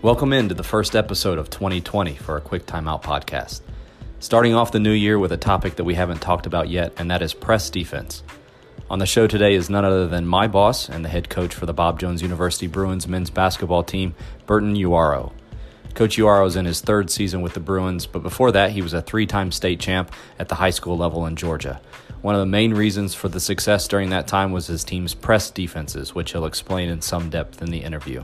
Welcome into the first episode of 2020 for a Quick Timeout podcast. Starting off the new year with a topic that we haven't talked about yet, and that is press defense. On the show today is none other than my boss and the head coach for the Bob Jones University Bruins men's basketball team, Burton Uwarow. Coach Uwarow is in his third season with the Bruins, but before that, he was a three time state champ at the high school level in Georgia. One of the main reasons for the success during that time was his team's press defenses, which he'll explain in some depth in the interview.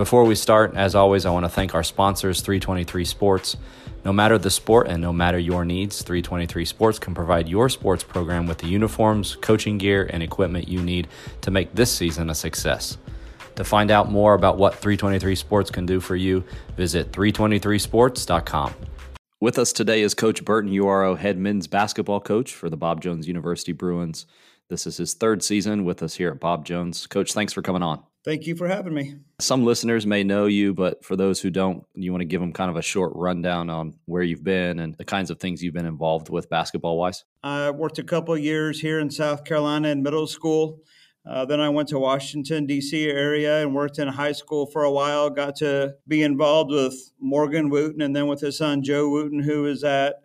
Before we start, as always, I want to thank our sponsors, 323 Sports. No matter the sport and no matter your needs, 323 Sports can provide your sports program with the uniforms, coaching gear, and equipment you need to make this season a success. To find out more about what 323 Sports can do for you, visit 323sports.com. With us today is Coach Burton Uwarow, head men's basketball coach for the Bob Jones University Bruins. This is his third season with us here at Bob Jones. Coach, thanks for coming on. Thank you for having me. Some listeners may know you, but for those who don't, you want to give them kind of a short rundown on where you've been and the kinds of things you've been involved with basketball wise. I worked a couple years here in South Carolina in middle school. Uh, then I went to Washington, D.C. area and worked in high school for a while. Got to be involved with Morgan Wootten and then with his son, Joe Wootten, who is at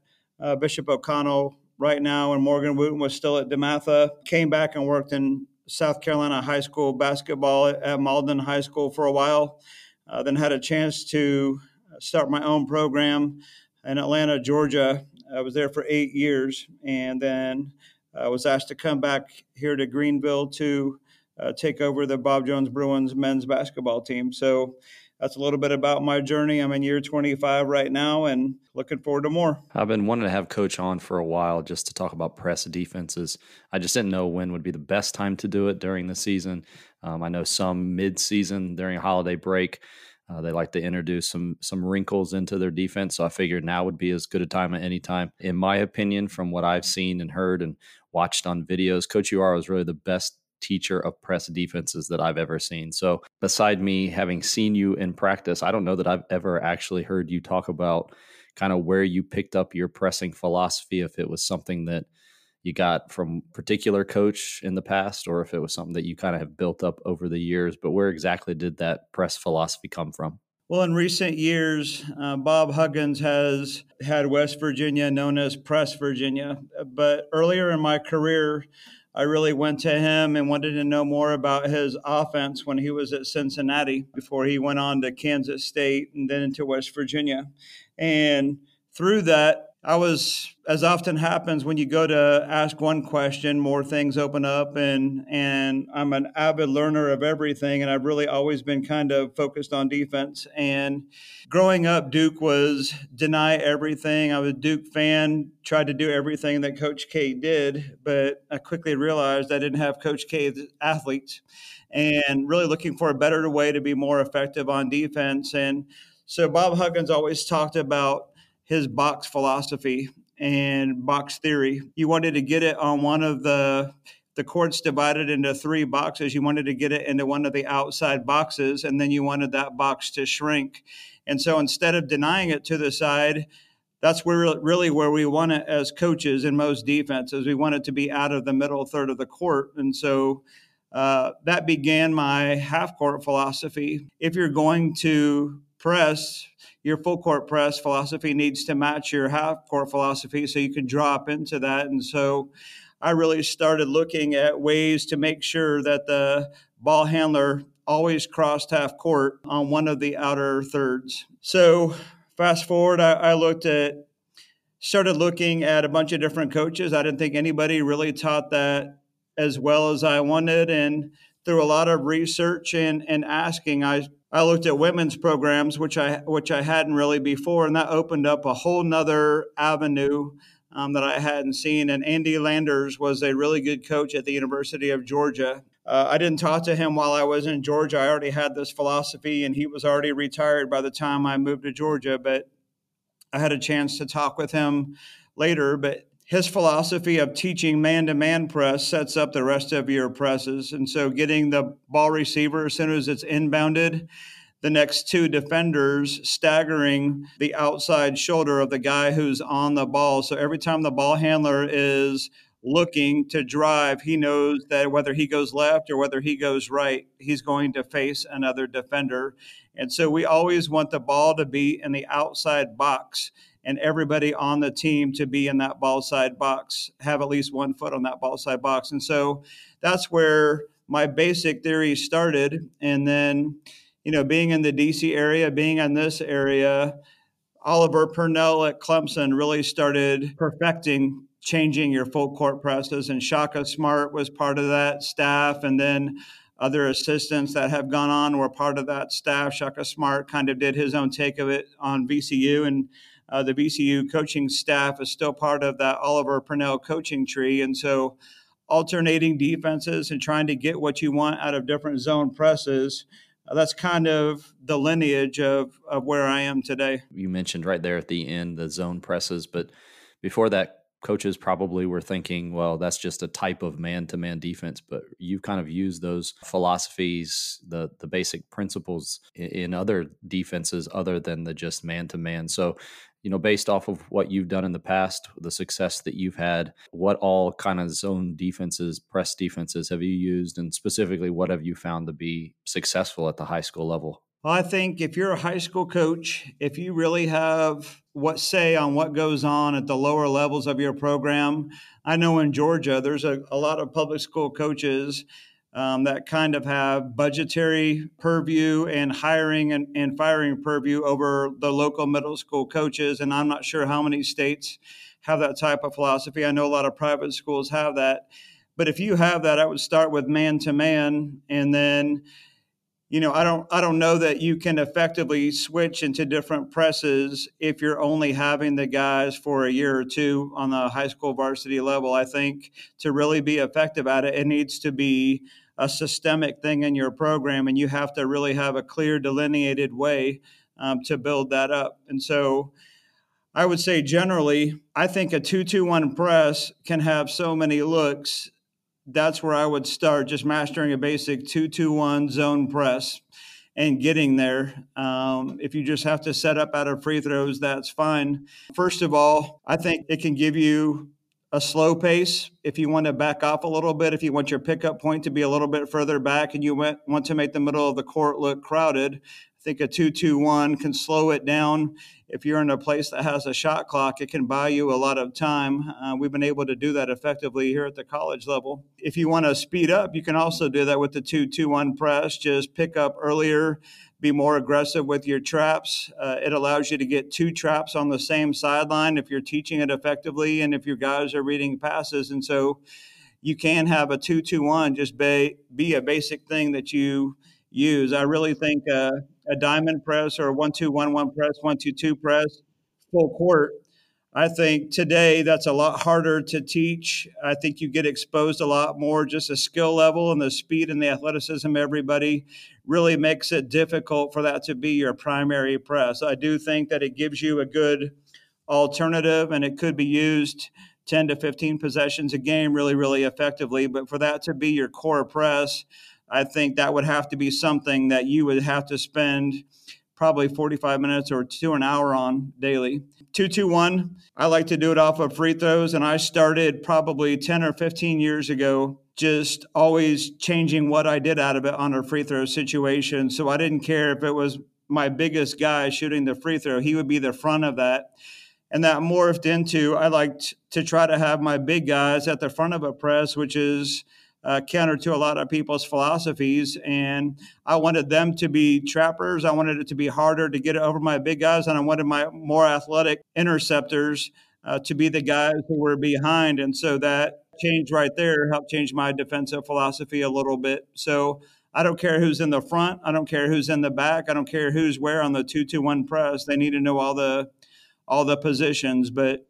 uh, Bishop O'Connell right now. And Morgan Wootten was still at DeMatha. Came back and worked in South Carolina high school basketball at Mauldin High School for a while. Uh, then had a chance to start my own program in Atlanta, Georgia. I was there for eight years, and then I was asked to come back here to Greenville to uh, take over the Bob Jones Bruins men's basketball team. So that's a little bit about my journey. I'm in year 25 right now and looking forward to more. I've been wanting to have Coach on for a while just to talk about press defenses. I just didn't know when would be the best time to do it during the season. Um, I know some mid-season during a holiday break. Uh, they like to introduce some some wrinkles into their defense, so I figured now would be as good a time at any time. In my opinion, from what I've seen and heard and watched on videos, Coach Uwarow is really the best teacher of press defenses that I've ever seen. So, beside me having seen you in practice, I don't know that I've ever actually heard you talk about kind of where you picked up your pressing philosophy, if it was something that you got from particular coach in the past or if it was something that you kind of have built up over the years but where exactly did that press philosophy come from well, in recent years, uh, Bob Huggins has had West Virginia known as Press Virginia. But earlier in my career, I really went to him and wanted to know more about his offense when he was at Cincinnati before he went on to Kansas State and then into West Virginia. And through that, I was, as often happens when you go to ask one question, more things open up, and and I'm an avid learner of everything, and I've really always been kind of focused on defense. And growing up, Duke was deny everything. I was a Duke fan, tried to do everything that Coach K did, but I quickly realized I didn't have Coach K's athletes, and really looking for a better way to be more effective on defense. And so Bob Huggins always talked about his box philosophy and box theory. You wanted to get it on one of the the courts divided into three boxes. You wanted to get it into one of the outside boxes, and then you wanted that box to shrink. And so instead of denying it to the side, that's where really where we want it as coaches in most defenses. We want it to be out of the middle third of the court. And so uh, that began my half court philosophy. If you're going to press, your full court press philosophy needs to match your half court philosophy so you can drop into that. And so I really started looking at ways to make sure that the ball handler always crossed half court on one of the outer thirds. So fast forward, I, I looked at started looking at a bunch of different coaches. I didn't think anybody really taught that as well as I wanted. And through a lot of research and, and asking, I I looked at women's programs, which I which I hadn't really before, and that opened up a whole nother avenue um, that I hadn't seen. And Andy Landers was a really good coach at the University of Georgia. Uh, I didn't talk to him while I was in Georgia. I already had this philosophy, and he was already retired by the time I moved to Georgia. But I had a chance to talk with him later. But his philosophy of teaching man to man press sets up the rest of your presses. And so getting the ball receiver as soon as it's inbounded, the next two defenders staggering the outside shoulder of the guy who's on the ball. So every time the ball handler is looking to drive, he knows that whether he goes left or whether he goes right, he's going to face another defender. And so we always want the ball to be in the outside box and everybody on the team to be in that ball side box, have at least one foot on that ball side box. And so that's where my basic theory started. And then, you know, being in the DC area, being in this area, Oliver Purnell at Clemson really started perfecting changing your full court presses, and Shaka Smart was part of that staff, and then other assistants that have gone on were part of that staff. Shaka Smart kind of did his own take of it on VCU, and uh, the VCU coaching staff is still part of that Oliver Purnell coaching tree, and so alternating defenses and trying to get what you want out of different zone presses that's kind of the lineage of, of where I am today. You mentioned right there at the end the zone presses, but before that, coaches probably were thinking, well, that's just a type of man to man defense. But you've kind of used those philosophies, the the basic principles in other defenses other than the just man to man. So you know, based off of what you've done in the past, the success that you've had, what all kind of zone defenses, press defenses have you used? And specifically, what have you found to be successful at the high school level? I think if you're a high school coach, if you really have what say on what goes on at the lower levels of your program, I know in Georgia, there's a, a lot of public school coaches um, that kind of have budgetary purview and hiring and, and firing purview over the local middle school coaches. And I'm not sure how many states have that type of philosophy. I know a lot of private schools have that. But if you have that, I would start with man to man and then you know, I don't I don't know that you can effectively switch into different presses if you're only having the guys for a year or two on the high school varsity level. I think to really be effective at it, it needs to be a systemic thing in your program, and you have to really have a clear, delineated way um, to build that up. And so, I would say generally, I think a two-two-one press can have so many looks. That's where I would start, just mastering a basic two-two-one zone press and getting there. Um, if you just have to set up out of free throws, that's fine. First of all, I think it can give you a slow pace if you want to back off a little bit, if you want your pickup point to be a little bit further back and you want, want to make the middle of the court look crowded. Think a 2 2 1 can slow it down. If you're in a place that has a shot clock, it can buy you a lot of time. Uh, we've been able to do that effectively here at the college level. If you want to speed up, you can also do that with the 2 2 1 press. Just pick up earlier be more aggressive with your traps. Uh, it allows you to get two traps on the same sideline if you're teaching it effectively and if your guys are reading passes. And so you can have a 2 2 1 just be, be a basic thing that you use. I really think uh, a diamond press or a 1 2 1 1 press, 1 2 2 press, full court I think today that's a lot harder to teach. I think you get exposed a lot more. Just the skill level and the speed and the athleticism, everybody really makes it difficult for that to be your primary press. I do think that it gives you a good alternative and it could be used 10 to 15 possessions a game really, really effectively. But for that to be your core press, I think that would have to be something that you would have to spend probably 45 minutes or to an hour on daily. 221, I like to do it off of free throws. And I started probably 10 or 15 years ago, just always changing what I did out of it on a free throw situation. So I didn't care if it was my biggest guy shooting the free throw, he would be the front of that. And that morphed into I liked to try to have my big guys at the front of a press, which is uh, counter to a lot of people's philosophies. And I wanted them to be trappers. I wanted it to be harder to get over my big guys, and I wanted my more athletic interceptors uh, to be the guys who were behind. And so that change right there helped change my defensive philosophy a little bit. So I don't care who's in the front. I don't care who's in the back. I don't care who's where on the two two one press. They need to know all the all the positions. But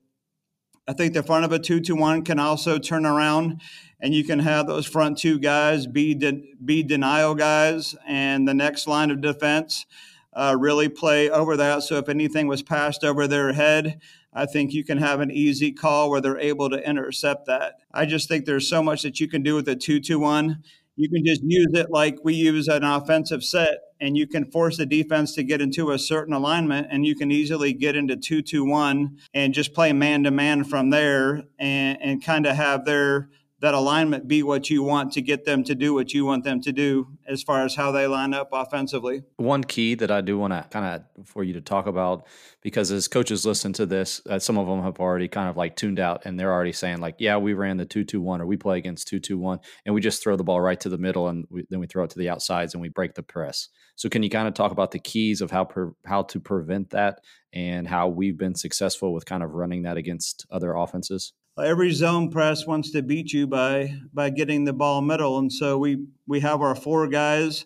I think the front of a two-to-one can also turn around and you can have those front two guys be de- be denial guys, and the next line of defense uh, really play over that. So if anything was passed over their head, I think you can have an easy call where they're able to intercept that. I just think there's so much that you can do with a two-to-one. You can just use it like we use an offensive set and you can force the defense to get into a certain alignment and you can easily get into 2-2-1 and just play man to man from there and, and kind of have their that alignment be what you want to get them to do what you want them to do as far as how they line up offensively. One key that I do want to kind of for you to talk about because as coaches listen to this, uh, some of them have already kind of like tuned out and they're already saying like, yeah, we ran the 2-2-1 or we play against 2-2-1 and we just throw the ball right to the middle and we, then we throw it to the outsides and we break the press. So can you kind of talk about the keys of how per, how to prevent that and how we've been successful with kind of running that against other offenses? Every zone press wants to beat you by by getting the ball middle, and so we we have our four guys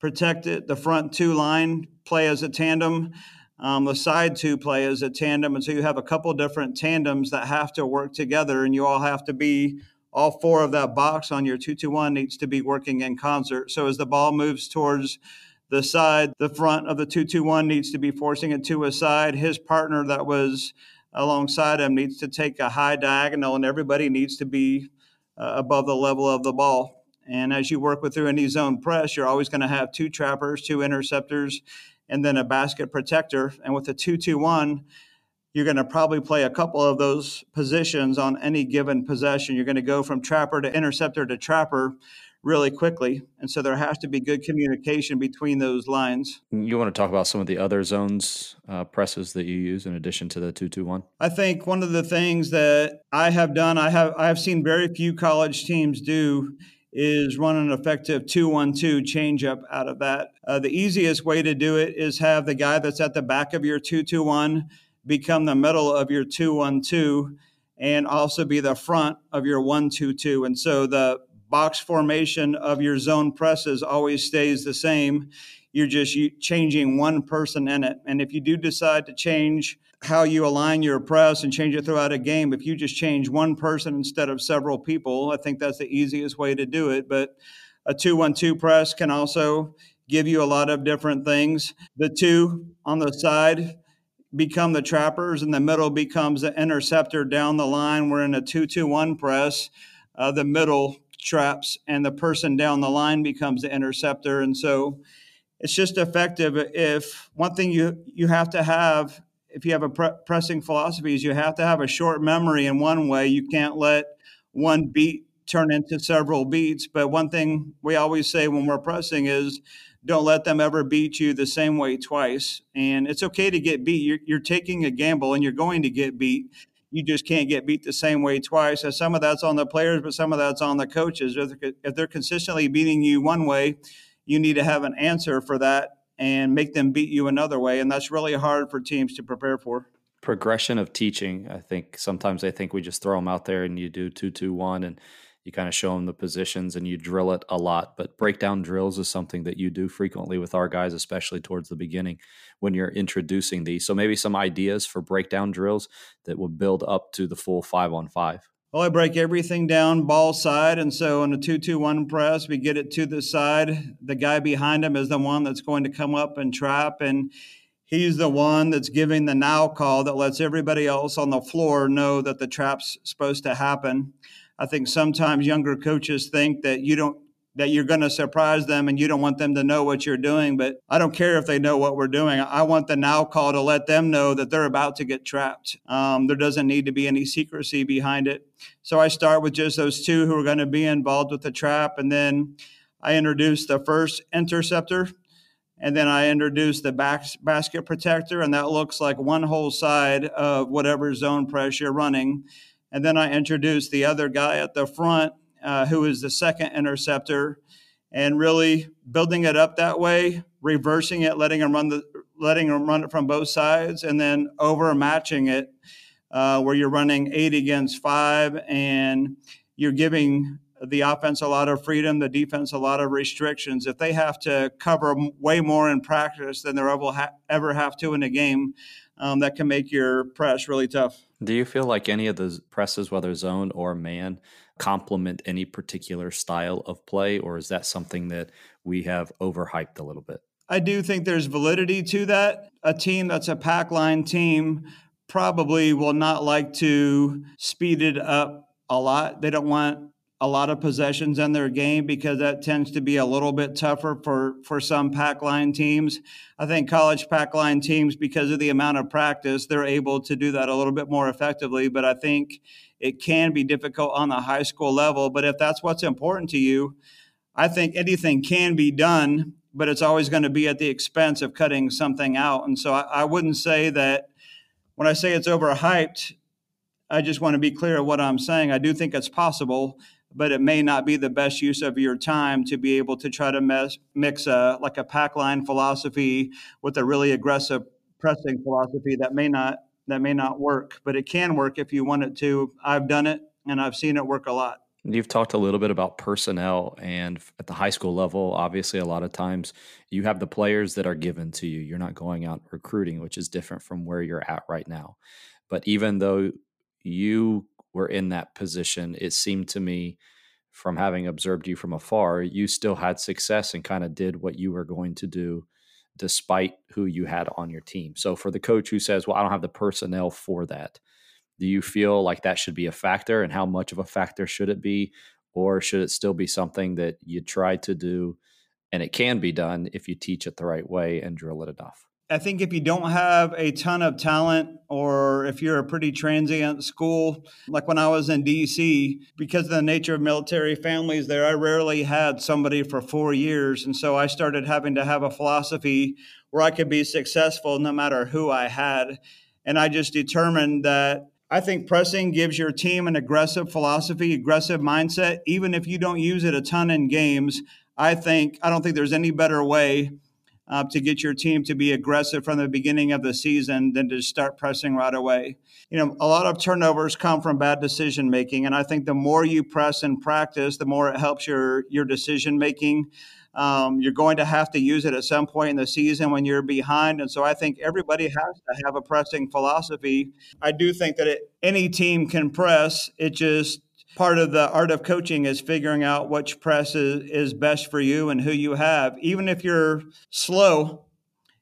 protect it. The front two line play as a tandem. Um, the side two play as a tandem, and so you have a couple different tandems that have to work together, and you all have to be all four of that box on your two two one needs to be working in concert. So as the ball moves towards the side, the front of the two two one needs to be forcing it to a side. His partner that was alongside him needs to take a high diagonal, and everybody needs to be uh, above the level of the ball. And as you work with through any zone press, you're always going to have two trappers, two interceptors, and then a basket protector. And with a 2 2 1, you're going to probably play a couple of those positions on any given possession. You're going to go from trapper to interceptor to trapper really quickly. And so there has to be good communication between those lines. You want to talk about some of the other zones uh, presses that you use in addition to the 221? I think one of the things that I have done, I have I have seen very few college teams do is run an effective 2-1-2 changeup out of that. Uh, the easiest way to do it is have the guy that's at the back of your 2-2-1 become the middle of your 2-1-2 and also be the front of your 1-2-2. And so the box formation of your zone presses always stays the same. You're just changing one person in it. And if you do decide to change how you align your press and change it throughout a game, if you just change one person instead of several people, I think that's the easiest way to do it. But a 2 1 2 press can also give you a lot of different things. The two on the side become the trappers, and the middle becomes the interceptor down the line. We're in a 2 2 1 press. Uh, the middle traps and the person down the line becomes the interceptor. And so it's just effective if one thing you, you have to have if you have a pre- pressing philosophy is you have to have a short memory in one way. You can't let one beat turn into several beats. But one thing we always say when we're pressing is don't let them ever beat you the same way twice. And it's okay to get beat. You're, you're taking a gamble and you're going to get beat you just can't get beat the same way twice. So some of that's on the players, but some of that's on the coaches. If they're, if they're consistently beating you one way, you need to have an answer for that and make them beat you another way. And that's really hard for teams to prepare for. Progression of teaching. I think sometimes they think we just throw them out there and you do two, two, one, and you kind of show them the positions and you drill it a lot. But breakdown drills is something that you do frequently with our guys, especially towards the beginning when you're introducing these. So maybe some ideas for breakdown drills that will build up to the full five on five. Well, I break everything down ball side. And so in a 2 2 1 press, we get it to the side. The guy behind him is the one that's going to come up and trap. And he's the one that's giving the now call that lets everybody else on the floor know that the trap's supposed to happen. I think sometimes younger coaches think that you don't that you're going to surprise them and you don't want them to know what you're doing. But I don't care if they know what we're doing. I want the now call to let them know that they're about to get trapped. Um, there doesn't need to be any secrecy behind it. So I start with just those two who are going to be involved with the trap. And then I introduce the first interceptor. And then I introduce the basket protector. And that looks like one whole side of whatever zone press you're running. And then I introduce the other guy at the front, uh, who is the second interceptor, and really building it up that way, reversing it, letting him run the letting him run it from both sides, and then over matching it, uh, where you're running eight against five, and you're giving the offense a lot of freedom, the defense a lot of restrictions. If they have to cover way more in practice than they're ever, ha- ever have to in a game, um, that can make your press really tough. Do you feel like any of the presses, whether zone or man, complement any particular style of play, or is that something that we have overhyped a little bit? I do think there's validity to that. A team that's a pack line team probably will not like to speed it up a lot. They don't want a lot of possessions in their game because that tends to be a little bit tougher for for some pack line teams. I think college pack line teams, because of the amount of practice, they're able to do that a little bit more effectively. But I think it can be difficult on the high school level. But if that's what's important to you, I think anything can be done, but it's always going to be at the expense of cutting something out. And so I, I wouldn't say that when I say it's overhyped, I just want to be clear of what I'm saying. I do think it's possible but it may not be the best use of your time to be able to try to mes- mix a like a pack line philosophy with a really aggressive pressing philosophy that may not that may not work but it can work if you want it to i've done it and i've seen it work a lot You've talked a little bit about personnel, and at the high school level, obviously, a lot of times you have the players that are given to you. You're not going out recruiting, which is different from where you're at right now. But even though you were in that position, it seemed to me from having observed you from afar, you still had success and kind of did what you were going to do despite who you had on your team. So for the coach who says, "Well, I don't have the personnel for that." Do you feel like that should be a factor and how much of a factor should it be or should it still be something that you try to do and it can be done if you teach it the right way and drill it enough? I think if you don't have a ton of talent or if you're a pretty transient school, like when I was in DC, because of the nature of military families there, I rarely had somebody for four years. And so I started having to have a philosophy where I could be successful no matter who I had. And I just determined that I think pressing gives your team an aggressive philosophy, aggressive mindset, even if you don't use it a ton in games. I think I don't think there's any better way uh, to get your team to be aggressive from the beginning of the season than to start pressing right away. You know, a lot of turnovers come from bad decision making, and I think the more you press and practice, the more it helps your your decision making. Um, you're going to have to use it at some point in the season when you're behind. And so I think everybody has to have a pressing philosophy. I do think that it, any team can press. It just part of the art of coaching is figuring out which press is, is best for you and who you have. Even if you're slow,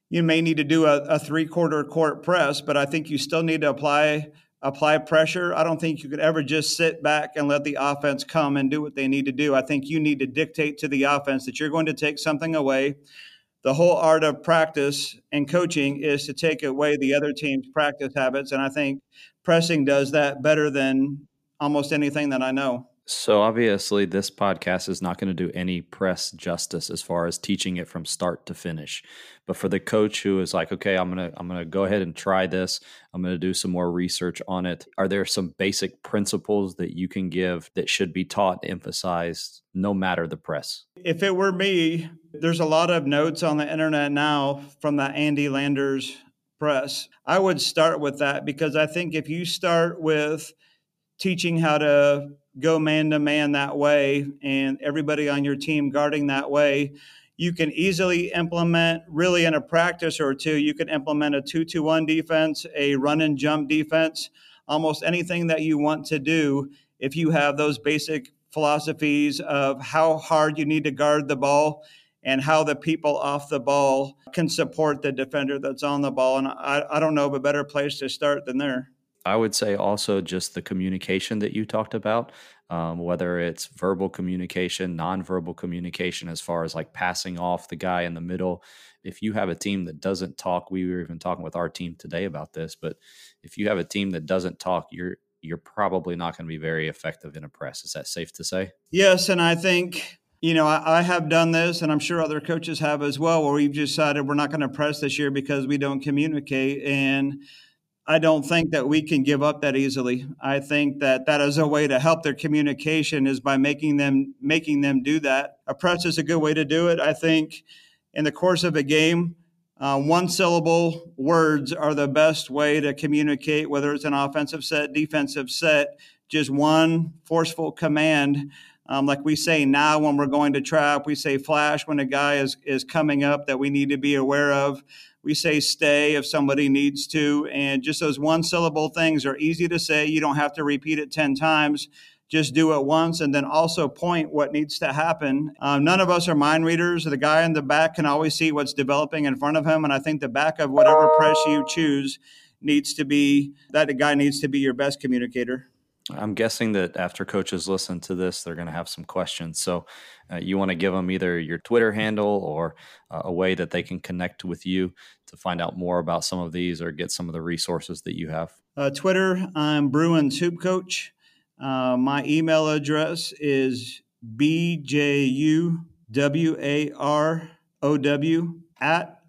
you may need to do a, a three quarter court press, but I think you still need to apply apply pressure. I don't think you could ever just sit back and let the offense come and do what they need to do. I think you need to dictate to the offense that you're going to take something away. The whole art of practice and coaching is to take away the other team's practice habits. And I think pressing does that better than almost anything that I know. So obviously, this podcast is not going to do any press justice as far as teaching it from start to finish. But for the coach who is like, okay, I'm gonna I'm gonna go ahead and try this. I'm gonna do some more research on it. Are there some basic principles that you can give that should be taught, emphasized, no matter the press? If it were me, there's a lot of notes on the internet now from the Andy Landers press. I would start with that because I think if you start with teaching how to go man to man that way and everybody on your team guarding that way. You can easily implement really in a practice or two you can implement a 2-2-1 defense a run and jump defense almost anything that you want to do if you have those basic philosophies of how hard you need to guard the ball and how the people off the ball can support the defender that's on the ball. And i, I don't know of a better place to start than there I would say also just the communication that you talked about, um, whether it's verbal communication, nonverbal communication, as far as like passing off the guy in the middle. If you have a team that doesn't talk, we were even talking with our team today about this, but if you have a team that doesn't talk, you're you're probably not going to be very effective in a press. Is that safe to say? Yes, and I think you know, I, I, have done this, and I'm sure other coaches have as well, where we've decided we're not going to press this year because we don't communicate. And I don't think that we can give up that easily. I think that that is a way to help their communication is by making them making them do that. A press is a good way to do it. I think in the course of a game, uh, one syllable words are the best way to communicate, whether it's an offensive set, defensive set. Just one forceful command, um, like we say now when we're going to trap, we say flash when a guy is is coming up that we need to be aware of we say stay if somebody needs to. And just those one syllable things are easy to say. You don't have to repeat it 10 times. Just do it once and then also point what needs to happen. Um, none of us are mind readers. The guy in the back can always see what's developing in front of him. And I think the back of whatever press you choose needs to be that the guy needs to be your best communicator. I'm guessing that after coaches listen to this, they're going to have some questions. So, uh, you want to give them either your Twitter handle or uh, a way that they can connect with you to find out more about some of these or get some of the resources that you have. Uh, Twitter, I'm Bruins Hoop Coach. Uh, my email address is bjuwarrow at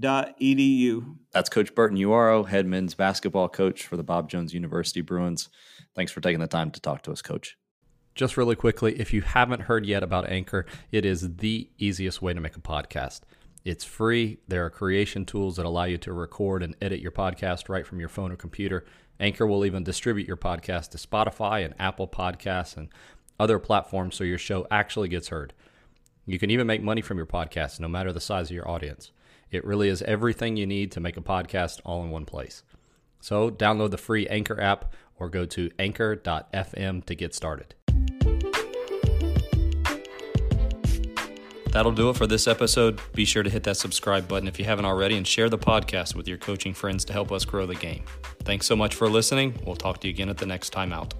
bju.edu. That's Coach Burton Uwarow, head men's basketball coach for the Bob Jones University Bruins. Thanks for taking the time to talk to us, Coach. Just really quickly, if you haven't heard yet about Anchor, it is the easiest way to make a podcast. It's free. There are creation tools that allow you to record and edit your podcast right from your phone or computer. Anchor will even distribute your podcast to Spotify and Apple Podcasts and other platforms so your show actually gets heard. You can even make money from your podcast, no matter the size of your audience. It really is everything you need to make a podcast all in one place. So download the free Anchor app or go to anchor.fm to get started. That'll do it for this episode. Be sure to hit that subscribe button if you haven't already and share the podcast with your coaching friends to help us grow the game. Thanks so much for listening. We'll talk to you again at the next time out.